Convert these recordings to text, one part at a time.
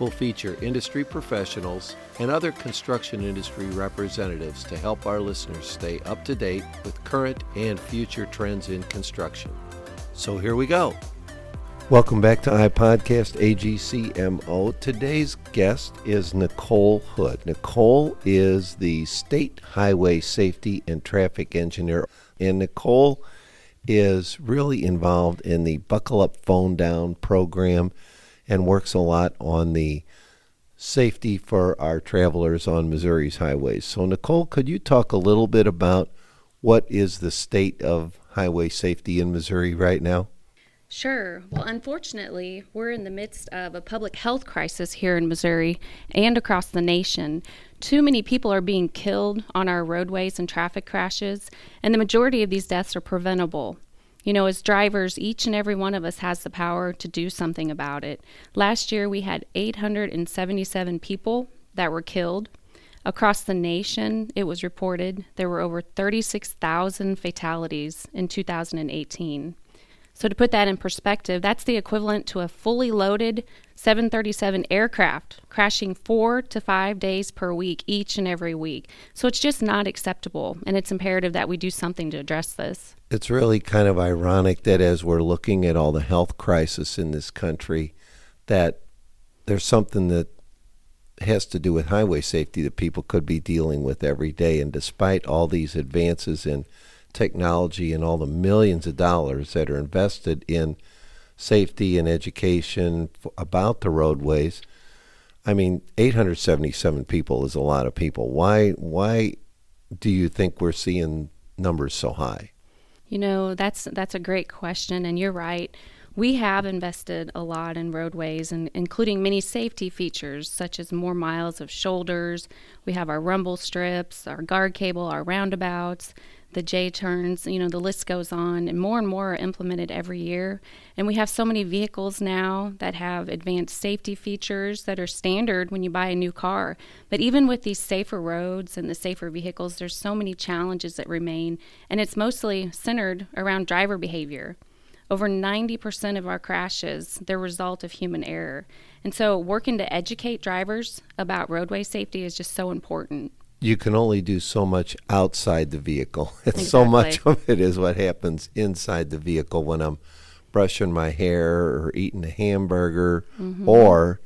We'll feature industry professionals and other construction industry representatives to help our listeners stay up to date with current and future trends in construction. So here we go. Welcome back to iPodcast AGCMO. Today's guest is Nicole Hood. Nicole is the State Highway Safety and Traffic Engineer, and Nicole is really involved in the Buckle Up Phone Down program and works a lot on the safety for our travelers on Missouri's highways. So, Nicole, could you talk a little bit about what is the state of highway safety in Missouri right now? Sure. Well, unfortunately, we're in the midst of a public health crisis here in Missouri and across the nation. Too many people are being killed on our roadways and traffic crashes, and the majority of these deaths are preventable. You know, as drivers, each and every one of us has the power to do something about it. Last year, we had 877 people that were killed. Across the nation, it was reported there were over 36,000 fatalities in 2018. So, to put that in perspective, that's the equivalent to a fully loaded 737 aircraft crashing four to five days per week, each and every week. So, it's just not acceptable, and it's imperative that we do something to address this. It's really kind of ironic that as we're looking at all the health crisis in this country, that there's something that has to do with highway safety that people could be dealing with every day. And despite all these advances in technology and all the millions of dollars that are invested in safety and education about the roadways. I mean, 877 people is a lot of people. Why why do you think we're seeing numbers so high? You know, that's that's a great question and you're right. We have invested a lot in roadways, and including many safety features such as more miles of shoulders. We have our rumble strips, our guard cable, our roundabouts the J turns, you know, the list goes on, and more and more are implemented every year. And we have so many vehicles now that have advanced safety features that are standard when you buy a new car. But even with these safer roads and the safer vehicles, there's so many challenges that remain, and it's mostly centered around driver behavior. Over 90% of our crashes, they're result of human error. And so working to educate drivers about roadway safety is just so important you can only do so much outside the vehicle. Exactly. so much of it is what happens inside the vehicle when I'm brushing my hair or eating a hamburger, mm-hmm. or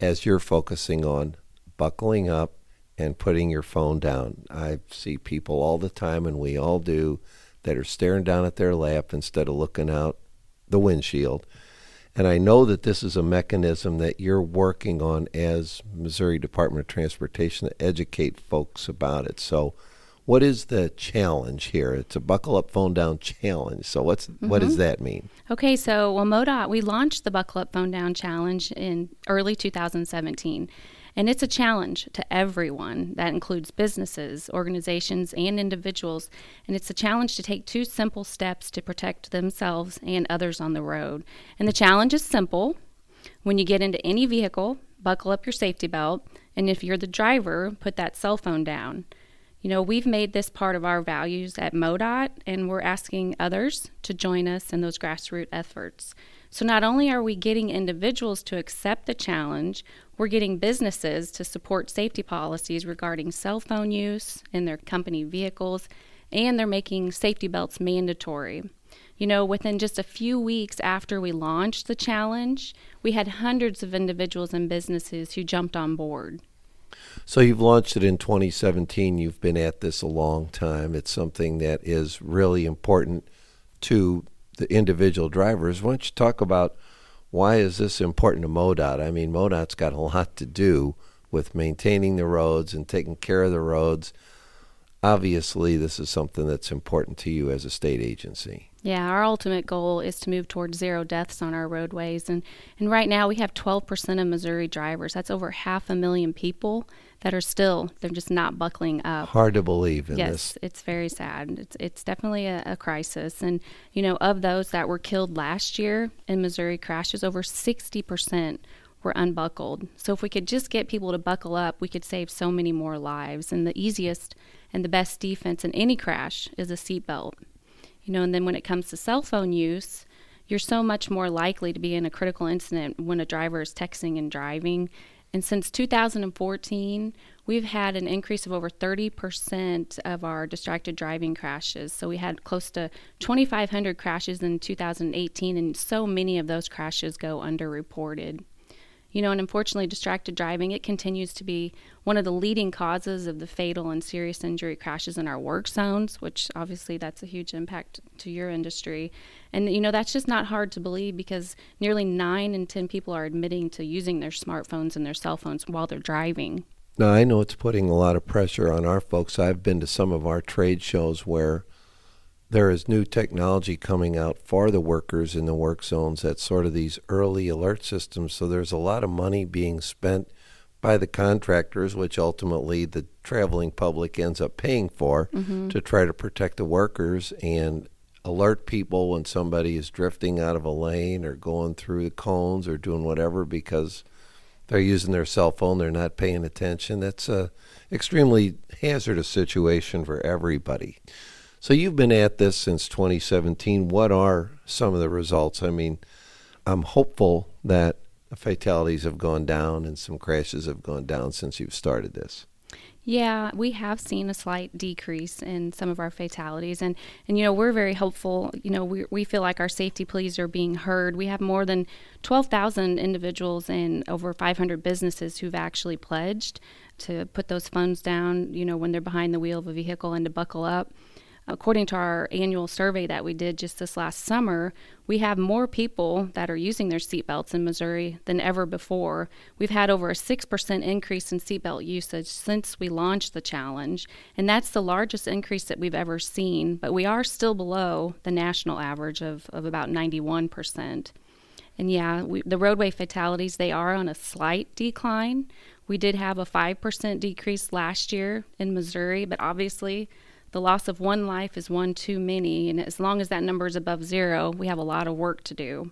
as you're focusing on buckling up and putting your phone down. I see people all the time, and we all do, that are staring down at their lap instead of looking out the windshield. And I know that this is a mechanism that you're working on as Missouri Department of Transportation to educate folks about it. So, what is the challenge here? It's a buckle up, phone down challenge. So, what's mm-hmm. what does mm-hmm. that mean? Okay, so well, MoDOT we launched the buckle up, phone down challenge in early 2017. And it's a challenge to everyone. That includes businesses, organizations, and individuals. And it's a challenge to take two simple steps to protect themselves and others on the road. And the challenge is simple. When you get into any vehicle, buckle up your safety belt. And if you're the driver, put that cell phone down. You know, we've made this part of our values at MoDOT, and we're asking others to join us in those grassroots efforts. So, not only are we getting individuals to accept the challenge, we're getting businesses to support safety policies regarding cell phone use in their company vehicles, and they're making safety belts mandatory. You know, within just a few weeks after we launched the challenge, we had hundreds of individuals and businesses who jumped on board. So you've launched it in 2017. You've been at this a long time. It's something that is really important to the individual drivers. Why don't you talk about why is this important to MoDOT? I mean, MoDOT's got a lot to do with maintaining the roads and taking care of the roads. Obviously this is something that's important to you as a state agency. Yeah, our ultimate goal is to move towards zero deaths on our roadways. And, and right now we have 12% of Missouri drivers. That's over half a million people that are still, they're just not buckling up. Hard to believe in yes, this. it's very sad. It's, it's definitely a, a crisis. And, you know, of those that were killed last year in Missouri crashes, over 60% were unbuckled. So if we could just get people to buckle up, we could save so many more lives. And the easiest and the best defense in any crash is a seatbelt. You know, and then when it comes to cell phone use, you're so much more likely to be in a critical incident when a driver is texting and driving. And since 2014, we've had an increase of over 30% of our distracted driving crashes. So we had close to 2,500 crashes in 2018, and so many of those crashes go underreported. You know, and unfortunately, distracted driving, it continues to be one of the leading causes of the fatal and serious injury crashes in our work zones, which obviously that's a huge impact to your industry. And, you know, that's just not hard to believe because nearly nine in 10 people are admitting to using their smartphones and their cell phones while they're driving. Now, I know it's putting a lot of pressure on our folks. I've been to some of our trade shows where there is new technology coming out for the workers in the work zones that's sort of these early alert systems. So there's a lot of money being spent by the contractors, which ultimately the traveling public ends up paying for Mm-hmm. to try to protect the workers and alert people when somebody is drifting out of a lane or going through the cones or doing whatever because they're using their cell phone, they're not paying attention. That's a extremely hazardous situation for everybody. So you've been at this since 2017. What are some of the results? I mean, I'm hopeful that fatalities have gone down and some crashes have gone down since you've started this. Yeah, we have seen a slight decrease in some of our fatalities, and and you know we're very hopeful. You know we we feel like our safety pleas are being heard. We have more than twelve thousand individuals and over five hundred businesses who've actually pledged to put those funds down. You know when they're behind the wheel of a vehicle and to buckle up. According to our annual survey that we did just this last summer, we have more people that are using their seatbelts in Missouri than ever before. We've had over a 6% increase in seatbelt usage since we launched the challenge, and that's the largest increase that we've ever seen, but we are still below the national average of, of about 91%. And yeah, we, the roadway fatalities, they are on a slight decline. We did have a 5% decrease last year in Missouri, but obviously the loss of one life is one too many. And as long as that number is above zero, we have a lot of work to do.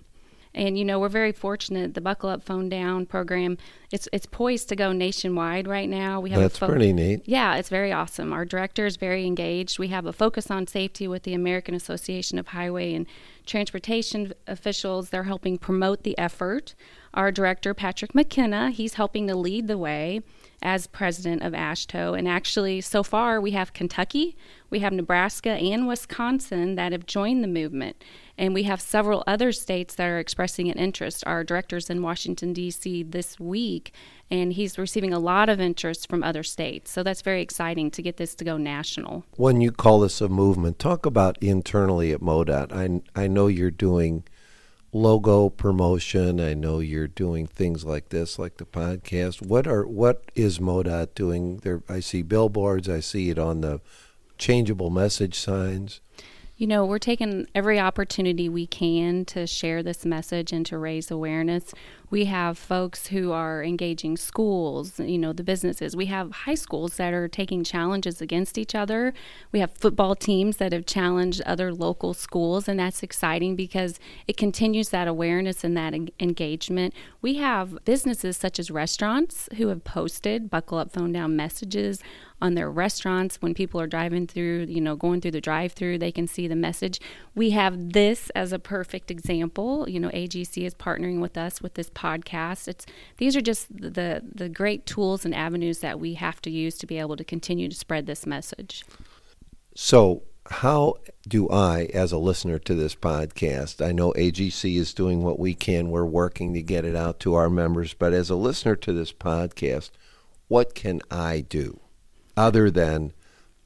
And you know, we're very fortunate. The Buckle Up Phone Down program, it's it's poised to go nationwide right now. We have That's a fo- pretty neat. yeah, it's very awesome. Our director is very engaged. We have a focus on safety with the American Association of Highway and Transportation officials. They're helping promote the effort. Our director, Patrick McKenna, he's helping to lead the way as president of AASHTO. And actually, so far, we have Kentucky, we have Nebraska, and Wisconsin that have joined the movement. And we have several other states that are expressing an interest. Our director's in Washington, D.C. this week, and he's receiving a lot of interest from other states. So that's very exciting to get this to go national. When you call this a movement, talk about internally at MoDOT. I, I know you're doing logo promotion. I know you're doing things like this, like the podcast. What are what is MoDOT doing? There, I see billboards. I see it on the changeable message signs. You know, we're taking every opportunity we can to share this message and to raise awareness. We have folks who are engaging schools, you know, the businesses. We have high schools that are taking challenges against each other. We have football teams that have challenged other local schools, and that's exciting because it continues that awareness and that en- engagement. We have businesses such as restaurants who have posted buckle up, phone down messages on their restaurants when people are driving through, you know, going through the drive through, they can see the message. We have this as a perfect example. You know, AGC is partnering with us with this podcast. It's these are just the the great tools and avenues that we have to use to be able to continue to spread this message. So, how do I, as a listener to this podcast, I know AGC is doing what we can. We're working to get it out to our members. But as a listener to this podcast, what can I do other than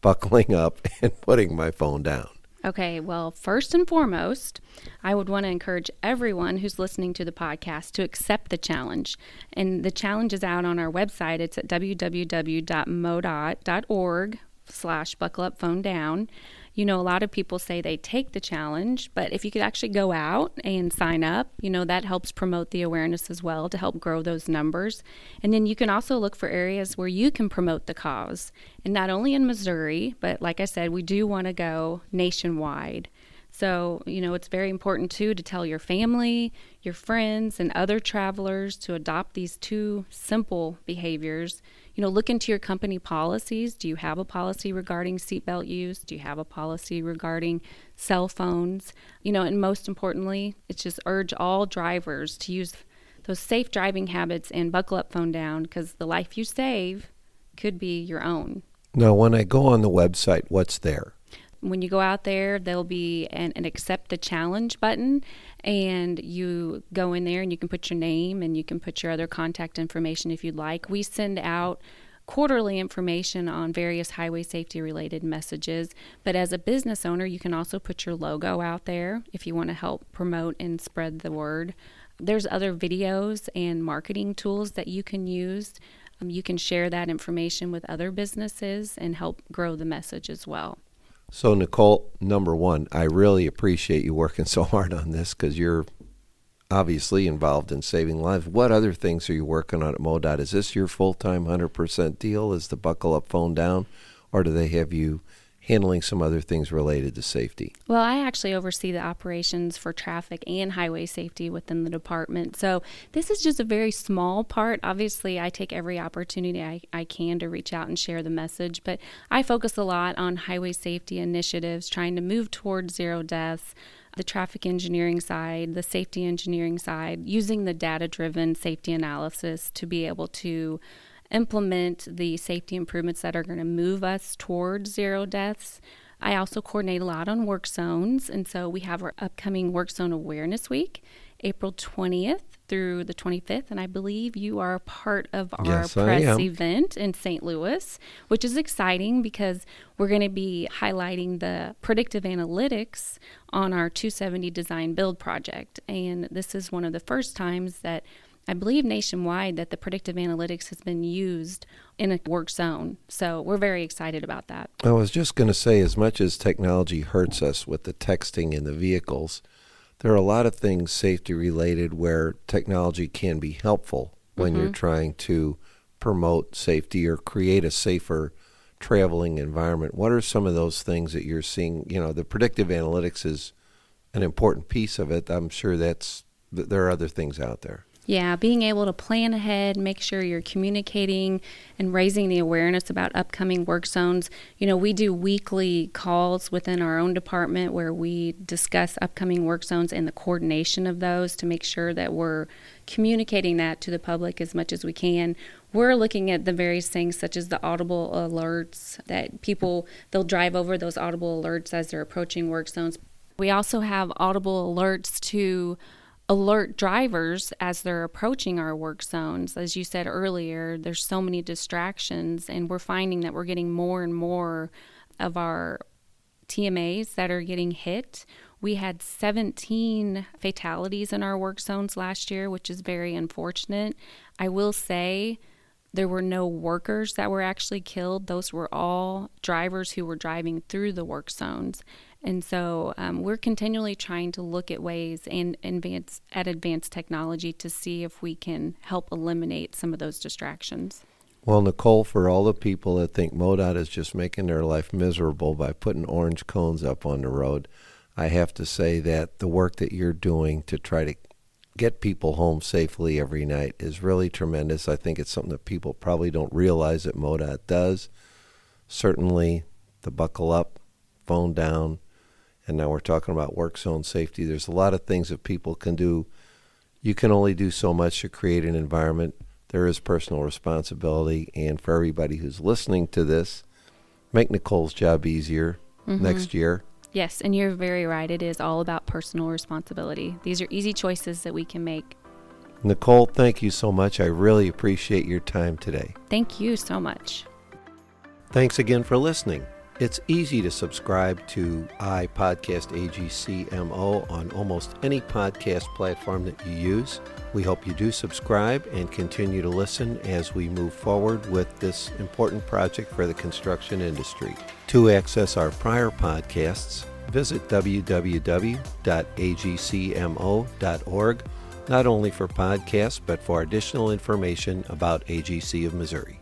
buckling up and putting my phone down? Okay, well, first and foremost, I would want to encourage everyone who's listening to the podcast to accept the challenge. And the challenge is out on our website. It's at www.modot.org slash buckle up phone down you know, a lot of people say they take the challenge, but if you could actually go out and sign up, you know, that helps promote the awareness as well to help grow those numbers. And then you can also look for areas where you can promote the cause. And not only in Missouri, but like I said, we do want to go nationwide. So, you know, it's very important too to tell your family, your friends, and other travelers to adopt these two simple behaviors you know, look into your company policies. Do you have a policy regarding seatbelt use? Do you have a policy regarding cell phones? You know, and most importantly, it's just urge all drivers to use those safe driving habits and buckle up phone down because the life you save could be your own. Now, when I go on the website, what's there? When you go out there, there'll be an, an accept the challenge button, and you go in there and you can put your name and you can put your other contact information if you'd like. We send out quarterly information on various highway safety related messages. But as a business owner, you can also put your logo out there if you want to help promote and spread the word. There's other videos and marketing tools that you can use. Um, you can share that information with other businesses and help grow the message as well. So, Nicole, number one, I really appreciate you working so hard on this because you're obviously involved in saving lives. What other things are you working on at MoDOT? Is this your full time 100% deal? Is the buckle up phone down? Or do they have you handling some other things related to safety? Well, I actually oversee the operations for traffic and highway safety within the department. So this is just a very small part. Obviously, I take every opportunity I, I can to reach out and share the message, but I focus a lot on highway safety initiatives, trying to move towards zero deaths. The traffic engineering side, the safety engineering side, using the data driven safety analysis to be able to implement the safety improvements that are going to move us towards zero deaths. I also coordinate a lot on work zones, and so we have our upcoming Work Zone Awareness Week, April 20th through the 25th, and I believe you are part of our yes, press event in St. Louis, which is exciting because we're going to be highlighting the predictive analytics on our 270 design build project. And this is one of the first times that I believe nationwide that the predictive analytics has been used in a work zone. So we're very excited about that. I was just going to say, as much as technology hurts us with the texting in the vehicles, there are a lot of things safety related where technology can be helpful when mm-hmm. you're trying to promote safety or create a safer traveling environment. What are some of those things that you're seeing? You know, the predictive analytics is an important piece of it. I'm sure that's there are other things out there. Yeah, being able to plan ahead, make sure you're communicating and raising the awareness about upcoming work zones. You know, we do weekly calls within our own department where we discuss upcoming work zones and the coordination of those to make sure that we're communicating that to the public as much as we can. We're looking at the various things such as the audible alerts that people they'll drive over those audible alerts as they're approaching work zones. We also have audible alerts to alert drivers as they're approaching our work zones. As you said earlier, there's so many distractions, and we're finding that we're getting more and more of our TMAs that are getting hit. We had 17 fatalities in our work zones last year, which is very unfortunate. I will say there were no workers that were actually killed. Those were all drivers who were driving through the work zones. And so um, we're continually trying to look at ways and advance at advanced technology to see if we can help eliminate some of those distractions. Well, Nicole, for all the people that think MoDOT is just making their life miserable by putting orange cones up on the road, I have to say that the work that you're doing to try to get people home safely every night is really tremendous. I think it's something that people probably don't realize that MoDOT does. Certainly, the buckle up, phone down, and now we're talking about work zone safety. There's a lot of things that people can do. You can only do so much to create an environment. There is personal responsibility, and for everybody who's listening to this, make Nicole's job easier mm-hmm. next year. Yes, and you're very right. It is all about personal responsibility. These are easy choices that we can make. Nicole, thank you so much. I really appreciate your time today. Thank you so much. Thanks again for listening. It's easy to subscribe to iPodcast AGCMO on almost any podcast platform that you use. We hope you do subscribe and continue to listen as we move forward with this important project for the construction industry. To access our prior podcasts, visit www.agcmo.org, not only for podcasts, but for additional information about AGC of Missouri.